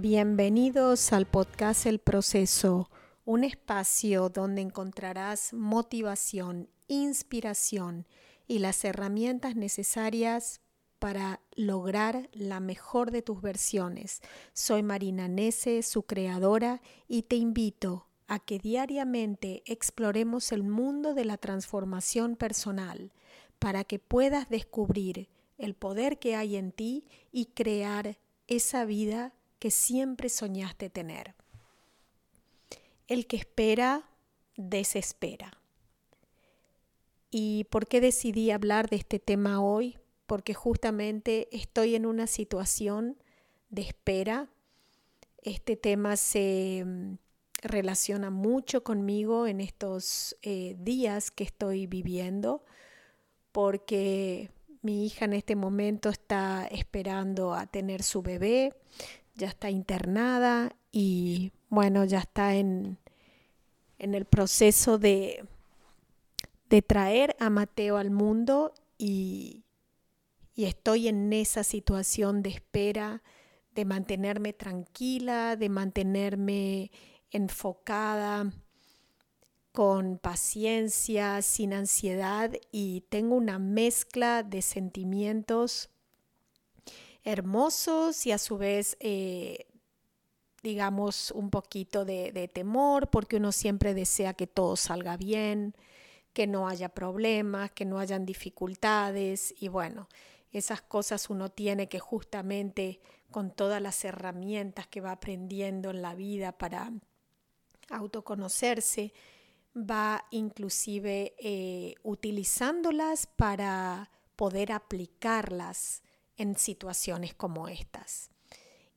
Bienvenidos al podcast El Proceso, un espacio donde encontrarás motivación, inspiración y las herramientas necesarias para lograr la mejor de tus versiones. Soy Marina Nese, su creadora, y te invito a que diariamente exploremos el mundo de la transformación personal para que puedas descubrir el poder que hay en ti y crear esa vida que siempre soñaste tener. El que espera, desespera. ¿Y por qué decidí hablar de este tema hoy? Porque justamente estoy en una situación de espera. Este tema se mm, relaciona mucho conmigo en estos eh, días que estoy viviendo, porque mi hija en este momento está esperando a tener su bebé ya está internada y bueno, ya está en, en el proceso de, de traer a Mateo al mundo y, y estoy en esa situación de espera, de mantenerme tranquila, de mantenerme enfocada, con paciencia, sin ansiedad y tengo una mezcla de sentimientos hermosos y a su vez, eh, digamos, un poquito de, temor, porque uno siempre desea que todo salga bien, que no haya problemas, que no hayan dificultades y bueno, esas cosas uno tiene que justamente con todas las herramientas que va aprendiendo en la vida para autoconocerse, va inclusive eh, utilizándolas para poder aplicarlas en situaciones como estas.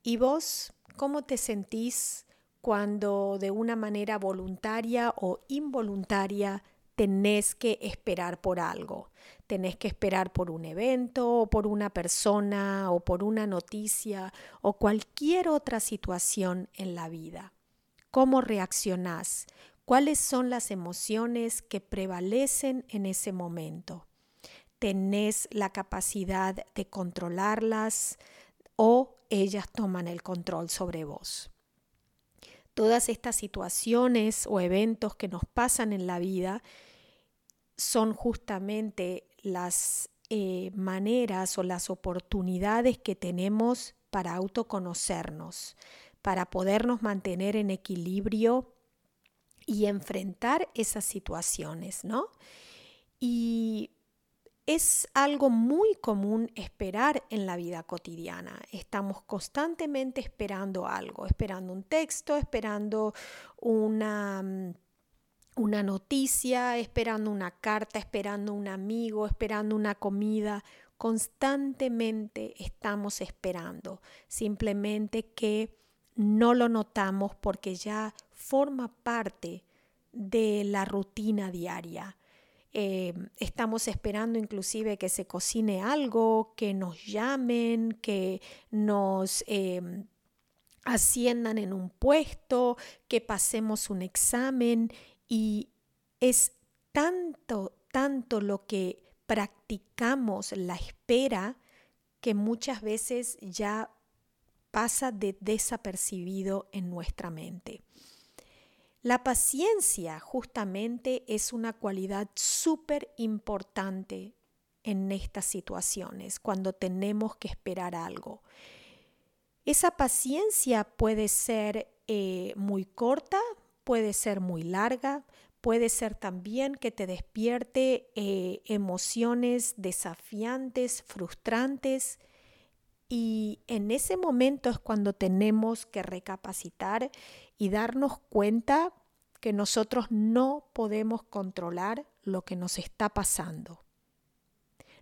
¿Y vos cómo te sentís cuando de una manera voluntaria o involuntaria tenés que esperar por algo? Tenés que esperar por un evento o por una persona o por una noticia o cualquier otra situación en la vida. ¿Cómo reaccionás? ¿Cuáles son las emociones que prevalecen en ese momento? Tenés la capacidad de controlarlas o ellas toman el control sobre vos. Todas estas situaciones o eventos que nos pasan en la vida son justamente las eh, maneras o las oportunidades que tenemos para autoconocernos, para podernos mantener en equilibrio y enfrentar esas situaciones, ¿no? Y es algo muy común esperar en la vida cotidiana. Estamos constantemente esperando algo, esperando un texto, esperando una, mm, una noticia, esperando una carta, esperando un amigo, esperando una comida. Constantemente estamos esperando, simplemente que no lo notamos porque ya forma parte de la rutina diaria eh, estamos esperando inclusive que se cocine algo, que nos llamen, que nos asciendan en un puesto, que pasemos un examen y es tanto, tanto lo que practicamos la espera que muchas veces ya pasa de desapercibido en nuestra mente. La paciencia justamente es una cualidad súper importante en estas situaciones, cuando tenemos que esperar algo. Esa paciencia puede ser eh, muy corta, puede ser muy larga, puede ser también que te despierte eh, emociones desafiantes, frustrantes. Y en ese momento es cuando tenemos que recapacitar y darnos cuenta que nosotros no podemos controlar lo que nos está pasando.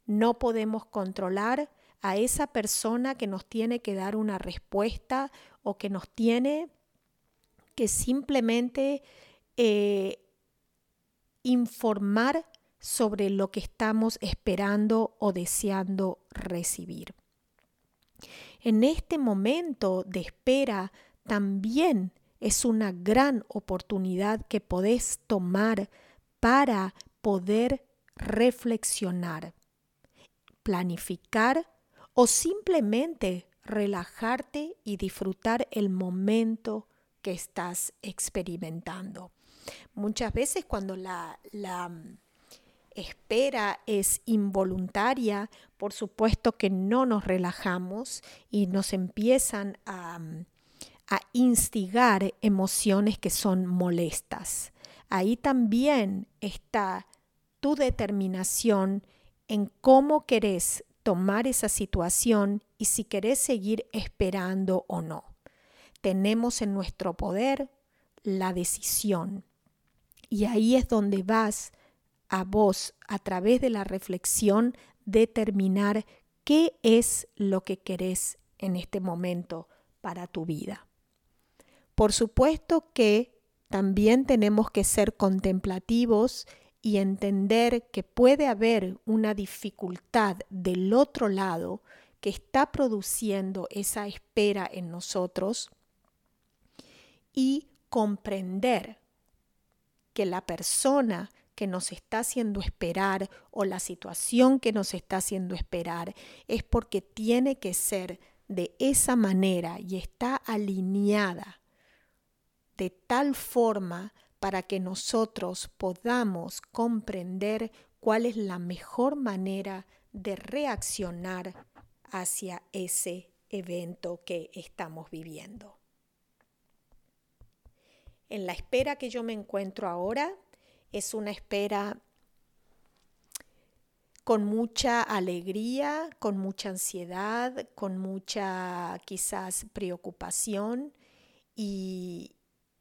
No podemos controlar a esa persona que nos tiene que dar una respuesta o que nos tiene que simplemente eh, informar sobre lo que estamos esperando o deseando recibir. En este momento de espera también es una gran oportunidad que podés tomar para poder reflexionar, planificar o simplemente relajarte y disfrutar el momento que estás experimentando. Muchas veces cuando la, la mm, espera es involuntaria, por supuesto que no nos relajamos y nos empiezan a, mm, a instigar emociones que son molestas. Ahí también está tu determinación en cómo querés tomar esa situación y si querés seguir esperando o no. Tenemos en nuestro poder la decisión. Y ahí es donde vas a vos, a través de la reflexión, determinar qué es lo que querés en este momento para tu vida. Por supuesto que también tenemos que ser contemplativos y entender que puede haber una dificultad del otro lado que está produciendo esa espera en nosotros y comprender que la persona que nos está haciendo esperar o la situación que nos está haciendo esperar es porque tiene que ser de esa manera y está alineada de tal forma para que nosotros podamos comprender cuál es la mejor manera de reaccionar hacia ese evento que estamos viviendo. En la espera que yo me encuentro ahora es una espera con mucha alegría, con mucha ansiedad, con mucha quizás preocupación y,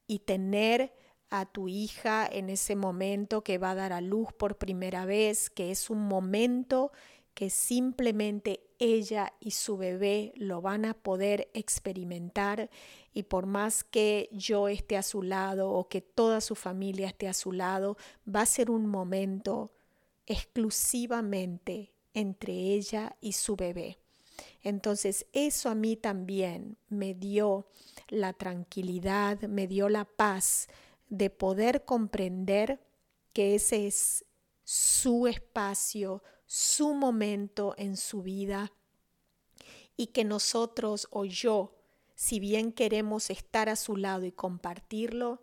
y tener a tu hija en ese momento que va a dar a luz por primera vez, que es un momento que simplemente ella y su bebé lo van a poder experimentar y por más que yo esté a su lado o que toda su familia esté a su lado, va a ser un momento exclusivamente entre ella y su bebé. Entonces eso a mí también me dio la tranquilidad, me dio la paz de poder comprender que ese es su espacio, su momento en su vida y que nosotros o yo, si bien queremos estar a su lado y compartirlo,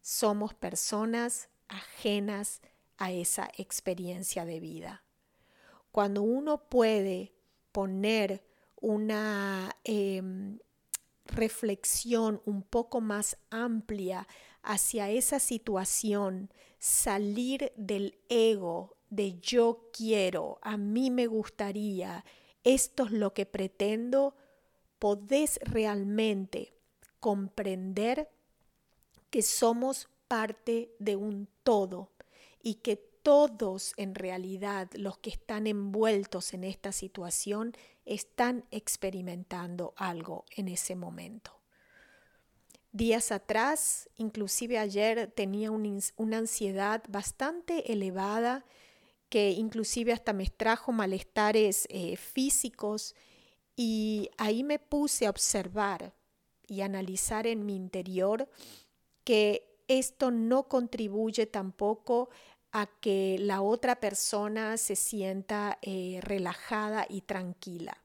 somos personas ajenas a esa experiencia de vida. Cuando uno puede poner una em, reflexión un poco más amplia hacia esa situación, salir del ego de yo quiero, a mí me gustaría, esto es lo que pretendo, podés realmente comprender que somos parte de un todo y que todos en realidad los que están envueltos en esta situación están experimentando algo en ese momento. Días atrás, inclusive ayer, tenía una ansiedad bastante elevada que inclusive hasta me trajo malestares eh, físicos y ahí me puse a observar y analizar en mi interior que esto no contribuye tampoco a que la otra persona se sienta eh, relajada y tranquila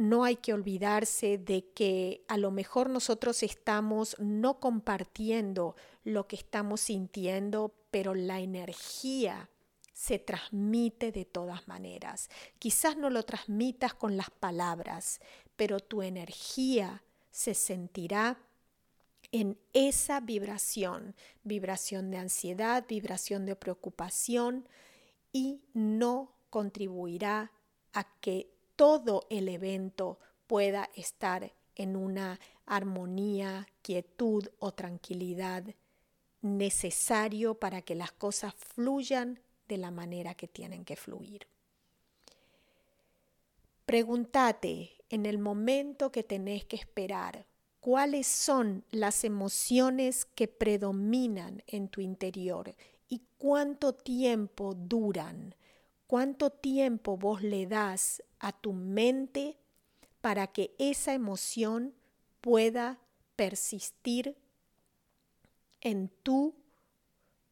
no hay que olvidarse de que a lo mejor nosotros estamos no compartiendo lo que estamos sintiendo, pero la energía se transmite de todas maneras. Quizás no lo transmitas con las palabras, pero tu energía se sentirá en esa vibración, vibración de ansiedad, vibración de preocupación y no contribuirá a que todo el evento pueda estar en una armonía, quietud o tranquilidad necesario para que las cosas fluyan de la manera que tienen que fluir. Pregúntate en el momento que tenés que esperar cuáles son las emociones que predominan en tu interior y cuánto tiempo duran cuánto tiempo vos le das a tu mente para que esa emoción pueda persistir en tu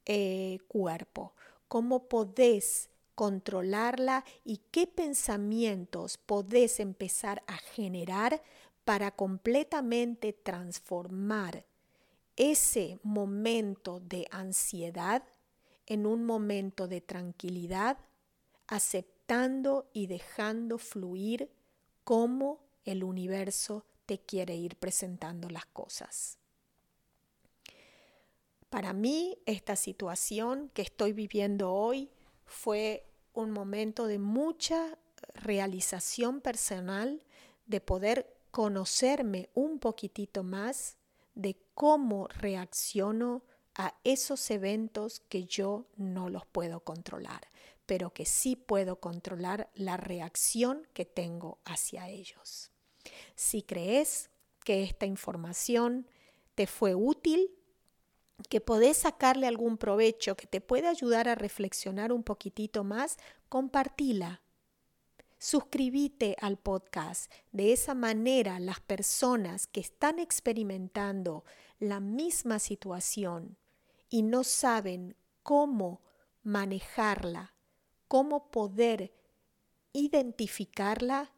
eh, cuerpo. Cómo podés controlarla y qué pensamientos podés empezar a generar para completamente transformar ese momento de ansiedad en un momento de tranquilidad, aceptando y dejando fluir cómo el universo te quiere ir presentando las cosas. Para mí, esta situación que estoy viviendo hoy fue un momento de mucha realización personal, de poder conocerme un poquitito más de cómo reacciono a esos eventos que yo no los puedo controlar, pero que sí puedo controlar la reacción que tengo hacia ellos. Si crees que esta información te fue útil, que podés sacarle algún provecho, que te puede ayudar a reflexionar un poquitito más, compartila. Suscríbete al podcast. De esa manera las personas que están experimentando la misma situación y no saben cómo manejarla, cómo poder identificarla,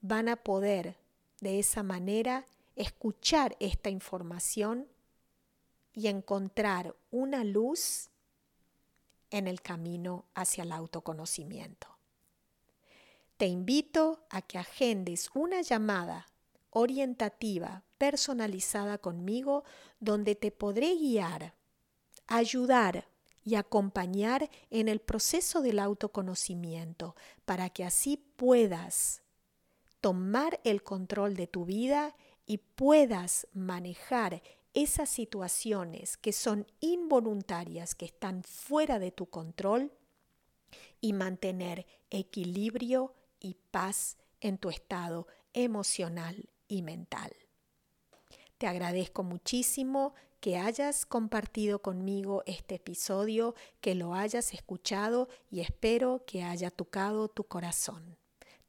van a poder de esa manera escuchar esta información y encontrar una luz en el camino hacia el autoconocimiento. Te invito a que agendes una llamada orientativa personalizada conmigo donde te podré guiar, ayudar y acompañar en el proceso del autoconocimiento para que así puedas tomar el control de tu vida y puedas manejar esas situaciones que son involuntarias, que están fuera de tu control, y mantener equilibrio y paz en tu estado emocional y mental. Te agradezco muchísimo que hayas compartido conmigo este episodio, que lo hayas escuchado y espero que haya tocado tu corazón.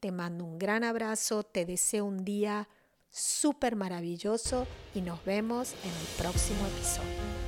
Te mando un gran abrazo, te deseo un día súper maravilloso y nos vemos en el próximo episodio.